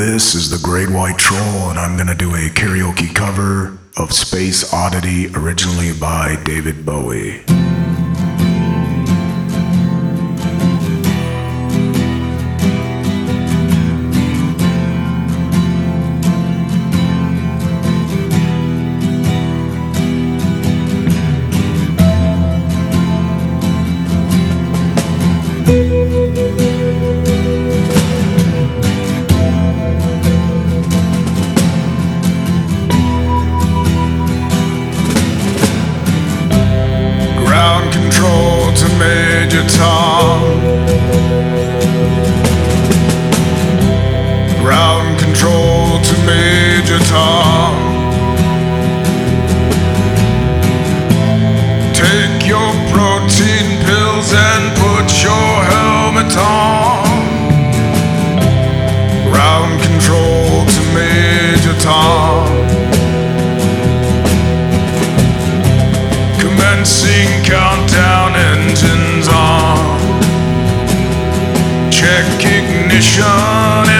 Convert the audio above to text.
This is the Great White Troll, and I'm gonna do a karaoke cover of Space Oddity, originally by David Bowie. Major Tom. Ground control to Major Tom. Take your protein pills and put your helmet on. Ground control to Major Tom. condition